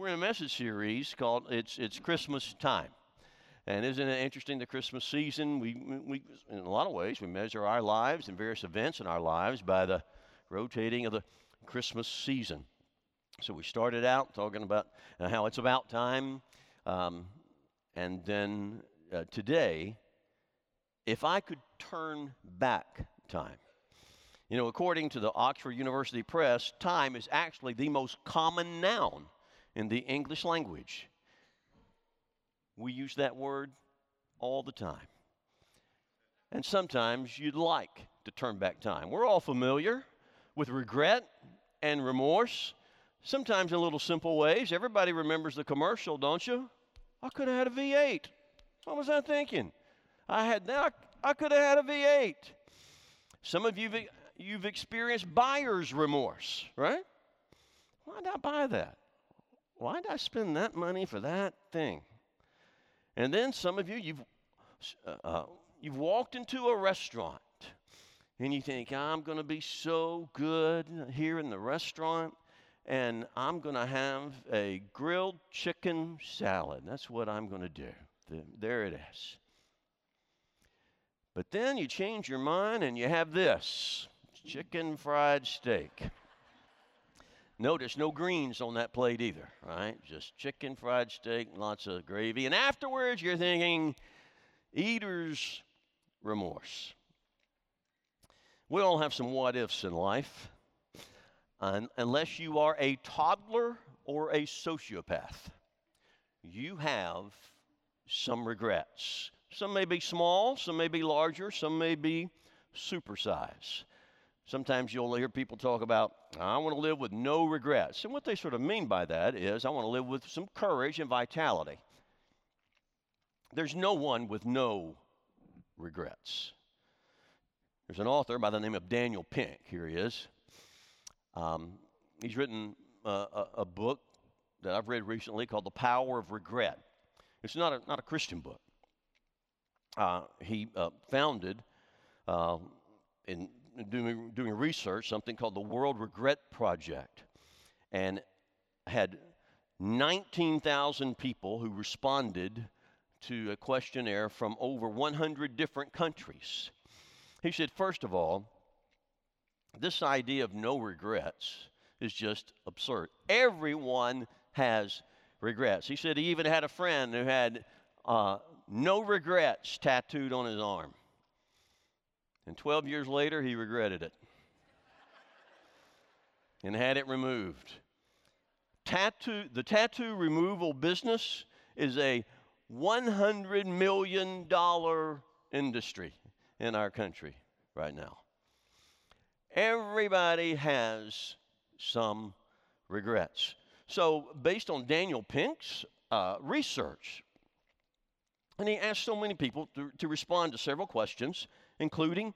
we're in a message series called It's, it's Christmas Time. And isn't it interesting, the Christmas season? We, we, in a lot of ways, we measure our lives and various events in our lives by the rotating of the Christmas season. So we started out talking about how it's about time. Um, and then uh, today, if I could turn back time. You know, according to the Oxford University Press, time is actually the most common noun in the English language. We use that word all the time. And sometimes you'd like to turn back time. We're all familiar with regret and remorse, sometimes in little simple ways. Everybody remembers the commercial, don't you? I could have had a V8. What was I thinking? I had that. I could have had a V8. Some of you you've experienced buyer's remorse, right? Why I buy that? Why did I spend that money for that thing? And then some of you, you've, uh, uh you've walked into a restaurant and you think, I'm going to be so good here in the restaurant and I'm going to have a grilled chicken salad. That's what I'm going to do. There it is. But then you change your mind and you have this chicken fried steak. Notice no greens on that plate either, right? Just chicken fried steak, lots of gravy. And afterwards, you're thinking, eater's remorse. We all have some what ifs in life, unless you are a toddler or a sociopath. You have some regrets. Some may be small, some may be larger, some may be supersize. Sometimes you'll hear people talk about, I want to live with no regrets. And what they sort of mean by that is, I want to live with some courage and vitality. There's no one with no regrets. There's an author by the name of Daniel Pink. Here he is. Um, he's written a, a, book that I've read recently called The Power of Regret. It's not a, not a Christian book. Uh, he uh, founded uh, in doing, doing research, something called the World Regret Project, and had 19,000 people who responded to a questionnaire from over 100 different countries. He said, first of all, this idea of no regrets is just absurd. Everyone has regrets. He said he even had a friend who had uh, no regrets tattooed on his arm. And 12 years later, he regretted it and had it removed. Tattoo, the tattoo removal business is a $100 million industry in our country right now. Everybody has some regrets. So, based on Daniel Pink's uh, research, and he asked so many people to, to respond to several questions, including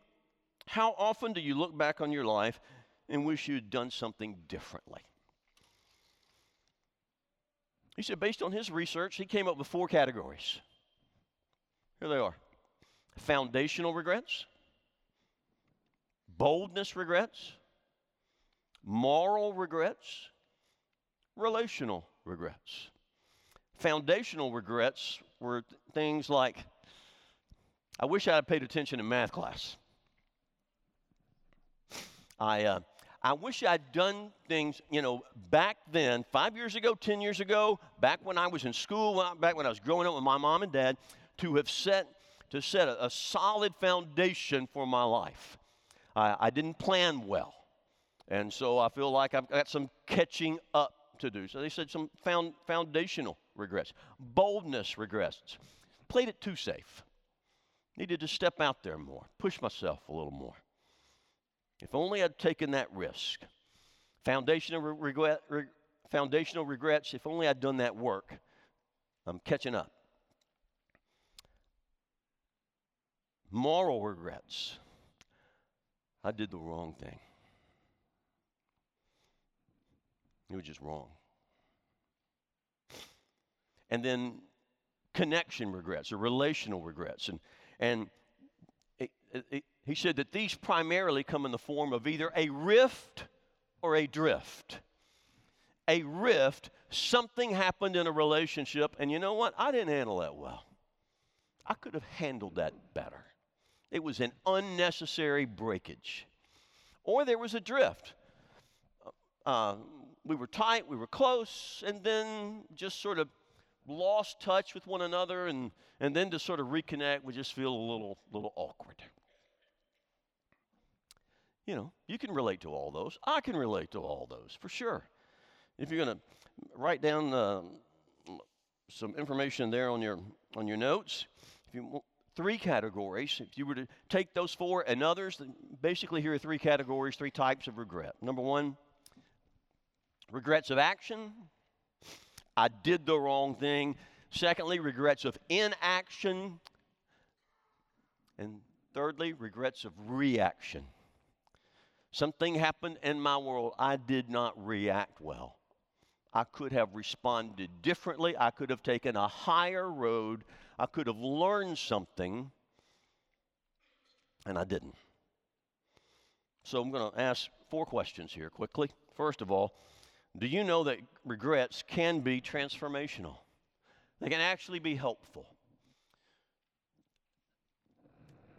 how often do you look back on your life and wish you had done something differently? He said, based on his research, he came up with four categories. Here they are foundational regrets, boldness regrets, moral regrets, relational regrets. Foundational regrets were things like, I wish I had paid attention in math class. I, uh, I wish I'd done things, you know, back then, five years ago, 10 years ago, back when I was in school, back when I was growing up with my mom and dad, to have set, to set a, a solid foundation for my life. I, I didn't plan well. And so I feel like I've got some catching up to do. So they said some found, foundational regrets, boldness regrets. Played it too safe. Needed to step out there more, push myself a little more. If only I'd taken that risk. Foundational, regret, re, foundational regrets, if only I'd done that work. I'm catching up. Moral regrets. I did the wrong thing. It was just wrong. And then connection regrets or relational regrets. And, and it, it, he said that these primarily come in the form of either a rift or a drift. a rift, something happened in a relationship, and you know what? I didn't handle that well. I could have handled that better. It was an unnecessary breakage. Or there was a drift. Uh, we were tight, we were close, and then just sort of lost touch with one another, and, and then to sort of reconnect, we just feel a little, little awkward. You know, you can relate to all those. I can relate to all those for sure. If you're going to write down uh, some information there on your on your notes, if you three categories, if you were to take those four and others, basically here are three categories, three types of regret. Number one, regrets of action. I did the wrong thing. Secondly, regrets of inaction. And thirdly, regrets of reaction. Something happened in my world. I did not react well. I could have responded differently. I could have taken a higher road. I could have learned something, and I didn't. So I'm going to ask four questions here quickly. First of all, do you know that regrets can be transformational? They can actually be helpful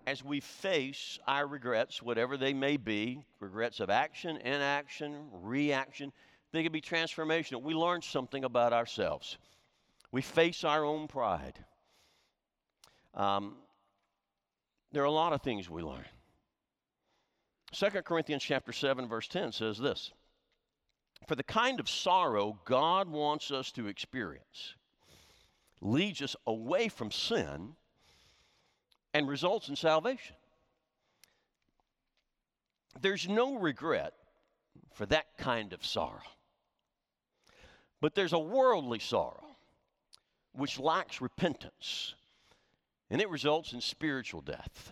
as we face our regrets, whatever they may be regrets of action, inaction, reaction they can be transformational. We learn something about ourselves, we face our own pride. Um, there are a lot of things we learn. 2 Corinthians chapter 7 verse 10 says this For the kind of sorrow God wants us to experience leads us away from sin and results in salvation. There's no regret for that kind of sorrow. But there's a worldly sorrow which lacks repentance, and it results in spiritual death.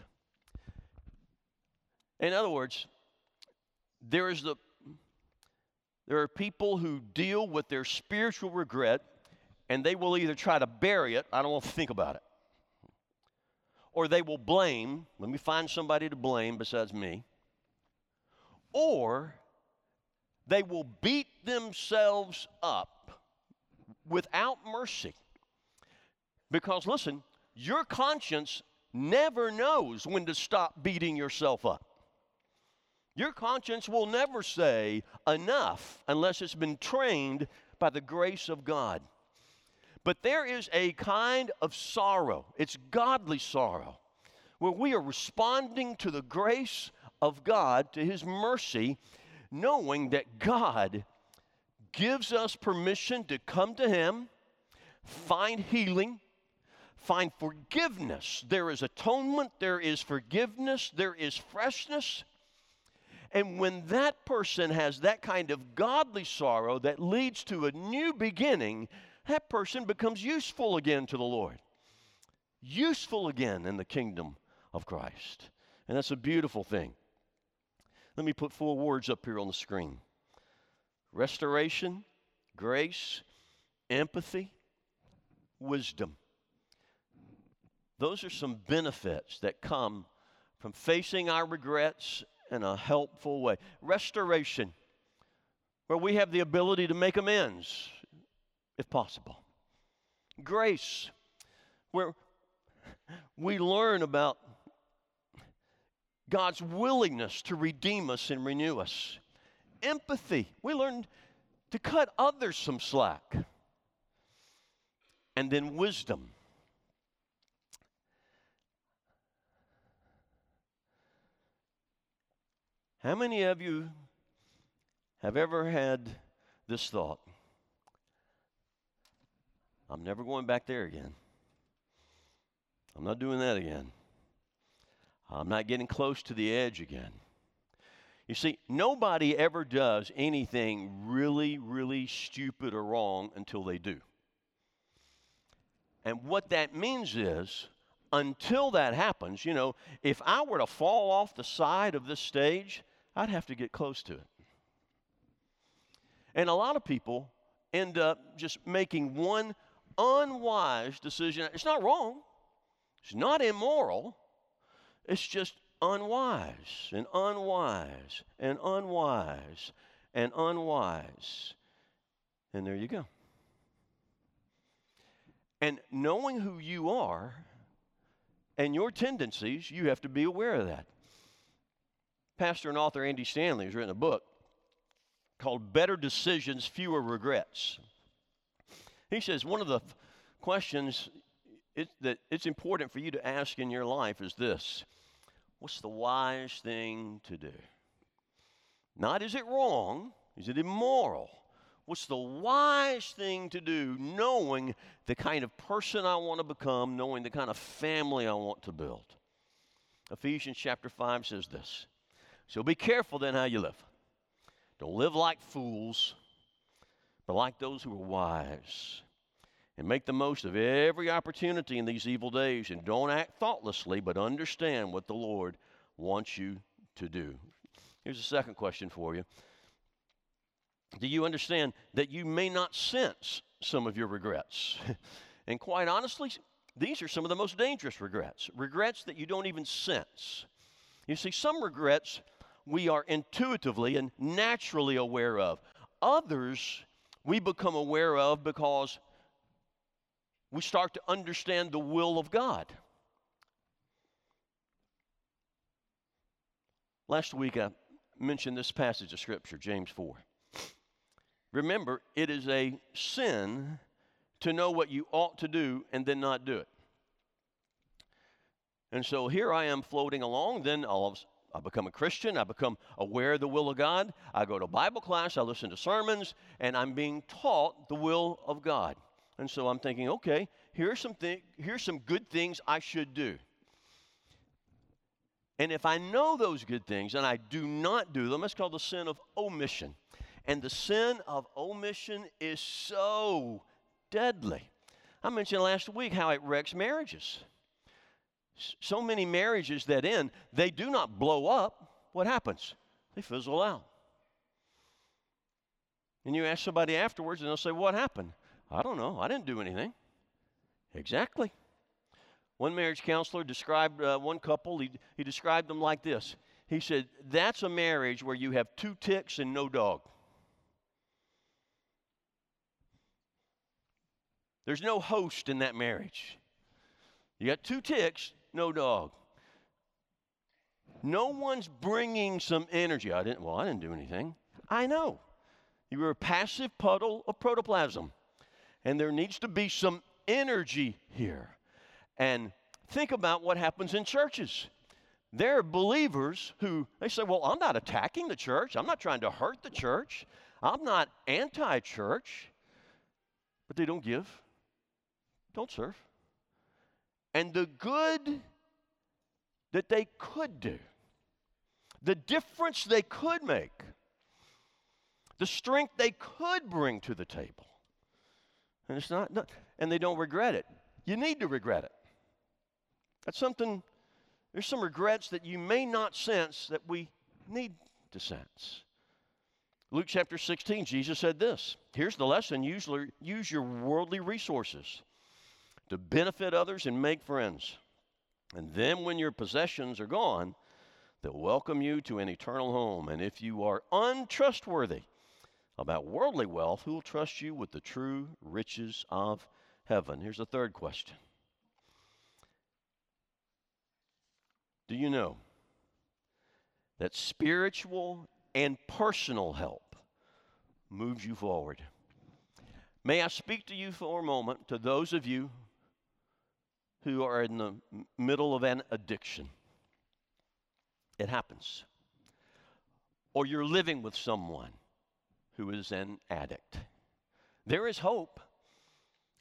In other words, there is the there are people who deal with their spiritual regret and they will either try to bury it, I don't want to think about it or they will blame. Let me find somebody to blame besides me. Or they will beat themselves up without mercy. Because listen, your conscience never knows when to stop beating yourself up. Your conscience will never say enough unless it's been trained by the grace of God. But there is a kind of sorrow, it's godly sorrow, where we are responding to the grace of God, to His mercy, knowing that God gives us permission to come to Him, find healing, find forgiveness. There is atonement, there is forgiveness, there is freshness. And when that person has that kind of godly sorrow that leads to a new beginning, that person becomes useful again to the Lord. Useful again in the kingdom of Christ. And that's a beautiful thing. Let me put four words up here on the screen restoration, grace, empathy, wisdom. Those are some benefits that come from facing our regrets in a helpful way. Restoration, where we have the ability to make amends if possible. Grace, where we learn about God's willingness to redeem us and renew us. Empathy, we learn to cut others some slack. And then wisdom. How many of you have ever had this thought? I'm never going back there again. I'm not doing that again. I'm not getting close to the edge again. You see, nobody ever does anything really, really stupid or wrong until they do. And what that means is, until that happens, you know, if I were to fall off the side of this stage, I'd have to get close to it. And a lot of people end up just making one unwise decision. It's not wrong, it's not immoral, it's just unwise and unwise and unwise and unwise. And there you go. And knowing who you are and your tendencies, you have to be aware of that. Pastor and author Andy Stanley has written a book called Better Decisions, Fewer Regrets. He says one of the questions it, that it's important for you to ask in your life is this What's the wise thing to do? Not is it wrong, is it immoral? What's the wise thing to do, knowing the kind of person I want to become, knowing the kind of family I want to build? Ephesians chapter 5 says this. So be careful then how you live. Don't live like fools, but like those who are wise. And make the most of every opportunity in these evil days. And don't act thoughtlessly, but understand what the Lord wants you to do. Here's a second question for you do you understand that you may not sense some of your regrets? and quite honestly, these are some of the most dangerous regrets regrets that you don't even sense. You see, some regrets we are intuitively and naturally aware of, others we become aware of because we start to understand the will of God. Last week I mentioned this passage of Scripture, James 4. Remember, it is a sin to know what you ought to do and then not do it. And so here I am floating along, then all of I become a Christian, I become aware of the will of God, I go to Bible class, I listen to sermons, and I'm being taught the will of God. And so I'm thinking, okay, here's some thi- here's some good things I should do. And if I know those good things and I do not do them, that's called the sin of omission. And the sin of omission is so deadly. I mentioned last week how it wrecks marriages. So many marriages that end, they do not blow up. What happens? They fizzle out. And you ask somebody afterwards, and they'll say, What happened? I don't know. I didn't do anything. Exactly. One marriage counselor described uh, one couple, he, he described them like this. He said, That's a marriage where you have two ticks and no dog. There's no host in that marriage. You got two ticks, no dog. No one's bringing some energy. I didn't, well, I didn't do anything. I know. You were a passive puddle of protoplasm. And there needs to be some energy here. And think about what happens in churches. There are believers who they say, Well, I'm not attacking the church. I'm not trying to hurt the church. I'm not anti church. But they don't give. Don't serve. And the good that they could do, the difference they could make, the strength they could bring to the table. And it's not, and they don't regret it. You need to regret it. That's something, there's some regrets that you may not sense that we need to sense. Luke chapter 16, Jesus said this Here's the lesson use, use your worldly resources to benefit others and make friends. And then when your possessions are gone, they'll welcome you to an eternal home. And if you are untrustworthy about worldly wealth, who will trust you with the true riches of heaven? Here's the third question Do you know that spiritual and personal help moves you forward? May I speak to you for a moment, to those of you who are in the middle of an addiction. It happens. Or you're living with someone who is an addict. There is hope,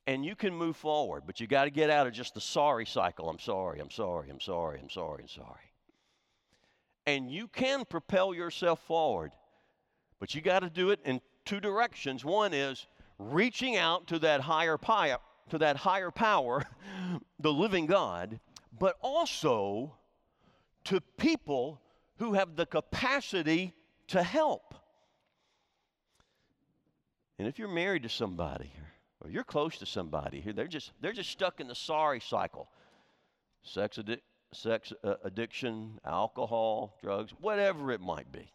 and you can move forward, but you got to get out of just the sorry cycle. I'm sorry, I'm sorry, I'm sorry, I'm sorry, I'm sorry. And you can propel yourself forward, but you got to do it in two directions. One is reaching out to that higher to that higher power, the living God, but also to people who have the capacity to help. And if you're married to somebody or you're close to somebody they're just they're just stuck in the sorry cycle. Sex, addi- sex uh, addiction, alcohol, drugs, whatever it might be.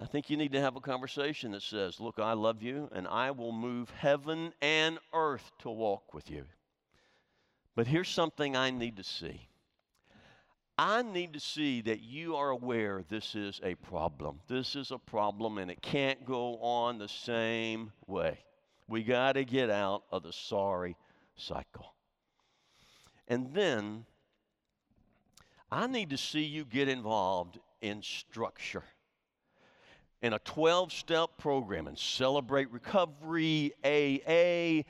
I think you need to have a conversation that says, Look, I love you, and I will move heaven and earth to walk with you. But here's something I need to see I need to see that you are aware this is a problem. This is a problem, and it can't go on the same way. We got to get out of the sorry cycle. And then I need to see you get involved in structure in a 12 step program and celebrate recovery, AA.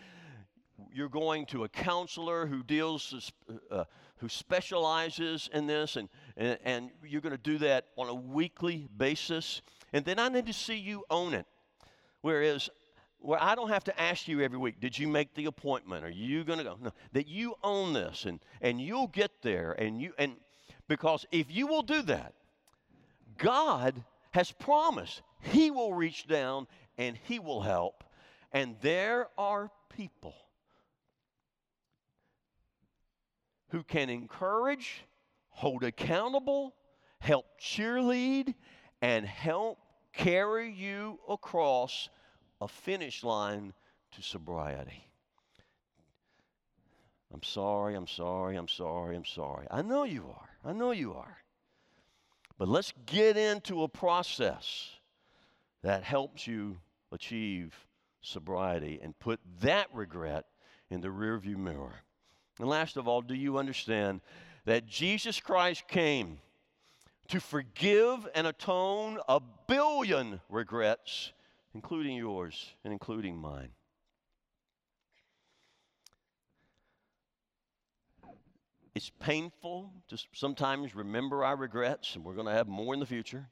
You're going to a counselor who deals, uh, who specializes in this, and, and, and you're going to do that on a weekly basis. And then I need to see you own it. Whereas, where I don't have to ask you every week, did you make the appointment? Are you going to go? No, that you own this and, and you'll get there. And you, and because if you will do that, God has promised He will reach down and He will help. And there are people who can encourage, hold accountable, help cheerlead, and help carry you across a finish line to sobriety. I'm sorry, I'm sorry, I'm sorry, I'm sorry. I know you are. I know you are. But let's get into a process that helps you achieve sobriety and put that regret in the rearview mirror. And last of all, do you understand that Jesus Christ came to forgive and atone a billion regrets, including yours and including mine? It's painful to sometimes remember our regrets, and we're going to have more in the future.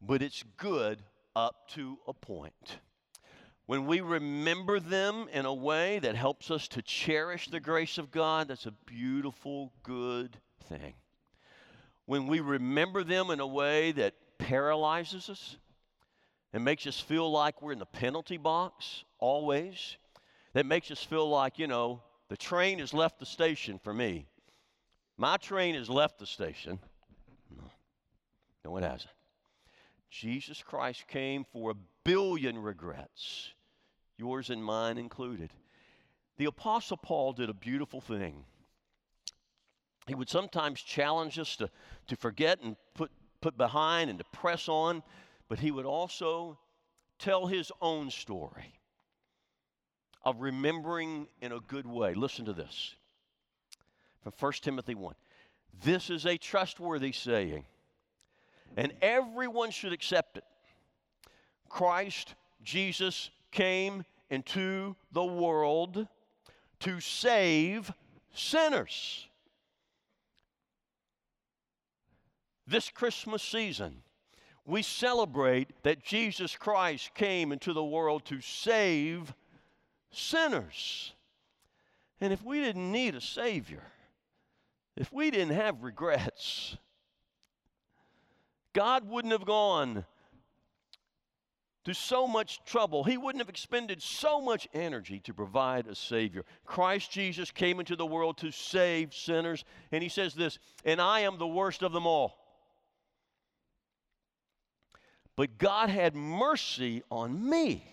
But it's good up to a point. When we remember them in a way that helps us to cherish the grace of God, that's a beautiful, good thing. When we remember them in a way that paralyzes us and makes us feel like we're in the penalty box always, that makes us feel like, you know, the train has left the station for me. My train has left the station. No, it hasn't. Jesus Christ came for a billion regrets, yours and mine included. The Apostle Paul did a beautiful thing. He would sometimes challenge us to, to forget and put, put behind and to press on, but he would also tell his own story of remembering in a good way. Listen to this from 1 Timothy 1. This is a trustworthy saying, and everyone should accept it. Christ Jesus came into the world to save sinners. This Christmas season, we celebrate that Jesus Christ came into the world to save sinners. And if we didn't need a Savior, if we didn't have regrets, God wouldn't have gone to so much trouble. He wouldn't have expended so much energy to provide a Savior. Christ Jesus came into the world to save sinners. And He says this, and I am the worst of them all. But God had mercy on me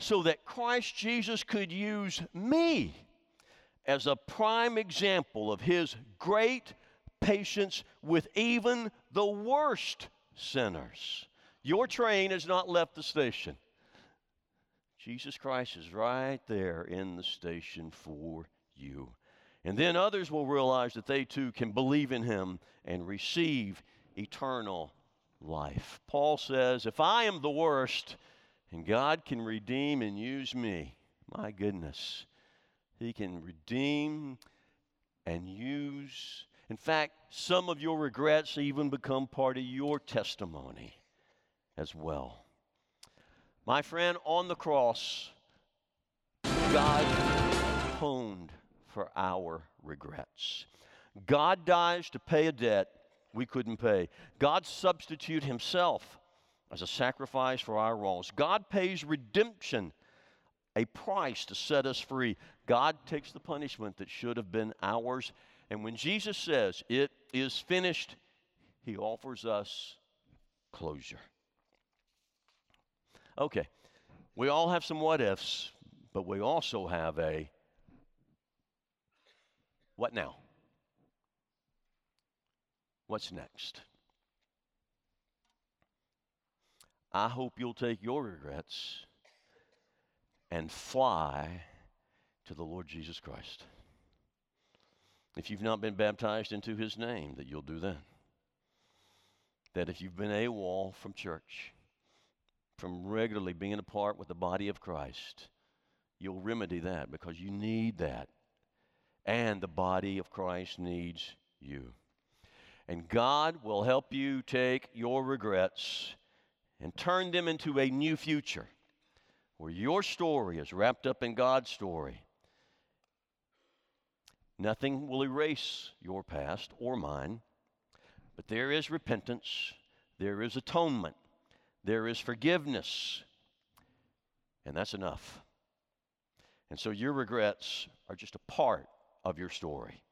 so that Christ Jesus could use me as a prime example of his great patience with even the worst sinners. Your train has not left the station. Jesus Christ is right there in the station for you. And then others will realize that they too can believe in him and receive eternal life. Paul says, If I am the worst, and God can redeem and use me. My goodness. He can redeem and use. In fact, some of your regrets even become part of your testimony as well. My friend, on the cross, God atoned for our regrets. God dies to pay a debt we couldn't pay. God substitute himself as a sacrifice for our wrongs. God pays redemption, a price to set us free. God takes the punishment that should have been ours. And when Jesus says, It is finished, he offers us closure. Okay, we all have some what ifs, but we also have a what now? What's next? I hope you'll take your regrets and fly to the Lord Jesus Christ. If you've not been baptized into his name, that you'll do then. That if you've been AWOL from church, from regularly being apart with the body of Christ, you'll remedy that because you need that. And the body of Christ needs you. And God will help you take your regrets and turn them into a new future where your story is wrapped up in God's story. Nothing will erase your past or mine, but there is repentance, there is atonement, there is forgiveness, and that's enough. And so your regrets are just a part of your story.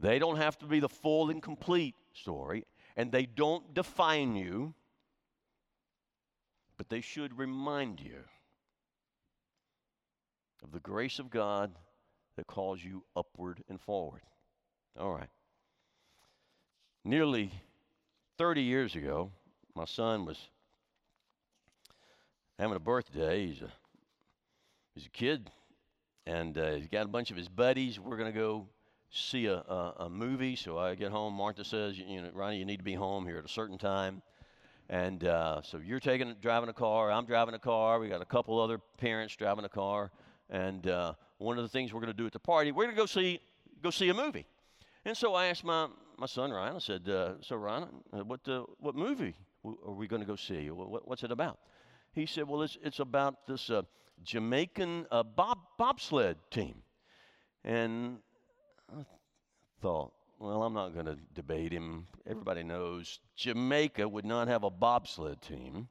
They don't have to be the full and complete story, and they don't define you, but they should remind you of the grace of God that calls you upward and forward. All right. Nearly 30 years ago, my son was having a birthday. He's a, he's a kid, and uh, he's got a bunch of his buddies. We're going to go see a, a, a, movie. So I get home. Martha says, you know, Ronnie, you need to be home here at a certain time. And uh, so you're taking driving a car. I'm driving a car. We got a couple other parents driving a car. And uh, one of the things we're going to do at the party, we're going to go see go see a movie. And so I asked my, my son Ryan. I said, uh, "So Ryan, uh, what uh, what movie are we going to go see? What, what's it about?" He said, "Well, it's it's about this uh, Jamaican bob bobsled team." And I thought, well, I'm not going to debate him. Everybody knows Jamaica would not have a bobsled team.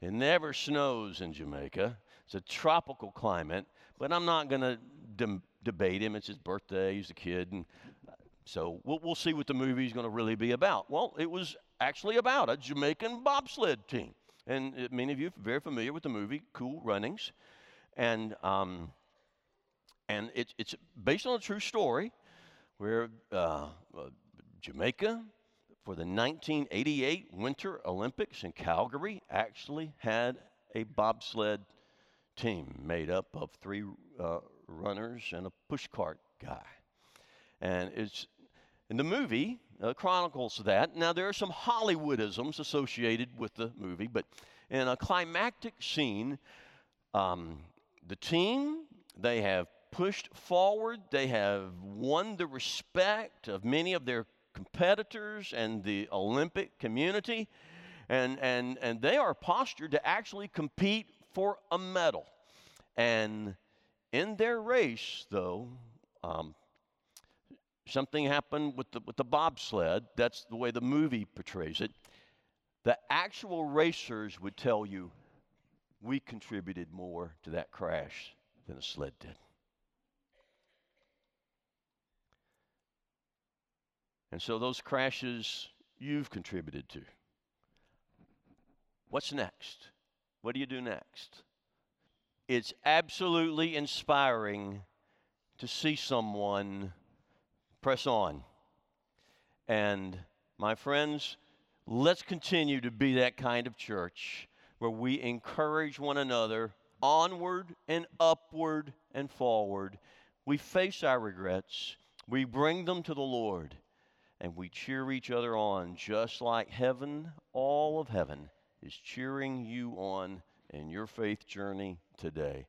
It never snows in Jamaica. It's a tropical climate, but I'm not going to de- debate him. It's his birthday. He's a kid. And so we'll, we'll see what the movie is going to really be about. Well, it was actually about a Jamaican bobsled team. And it, many of you are very familiar with the movie Cool Runnings. And, um, and it, it's based on a true story where uh, uh, Jamaica, for the 1988 Winter Olympics in Calgary, actually had a bobsled team made up of three uh, runners and a pushcart guy. And it's in the movie uh, chronicles that. Now there are some Hollywoodisms associated with the movie, but in a climactic scene, um, the team they have pushed forward. They have won the respect of many of their competitors and the Olympic community. And, and, and they are postured to actually compete for a medal. And in their race, though, um, something happened with the, with the bobsled. That's the way the movie portrays it. The actual racers would tell you, we contributed more to that crash than the sled did. And so those crashes you've contributed to. What's next? What do you do next? It's absolutely inspiring to see someone press on. And my friends, let's continue to be that kind of church where we encourage one another onward and upward and forward. We face our regrets, we bring them to the Lord, and we cheer each other on just like heaven, all of heaven, is cheering you on in your faith journey today.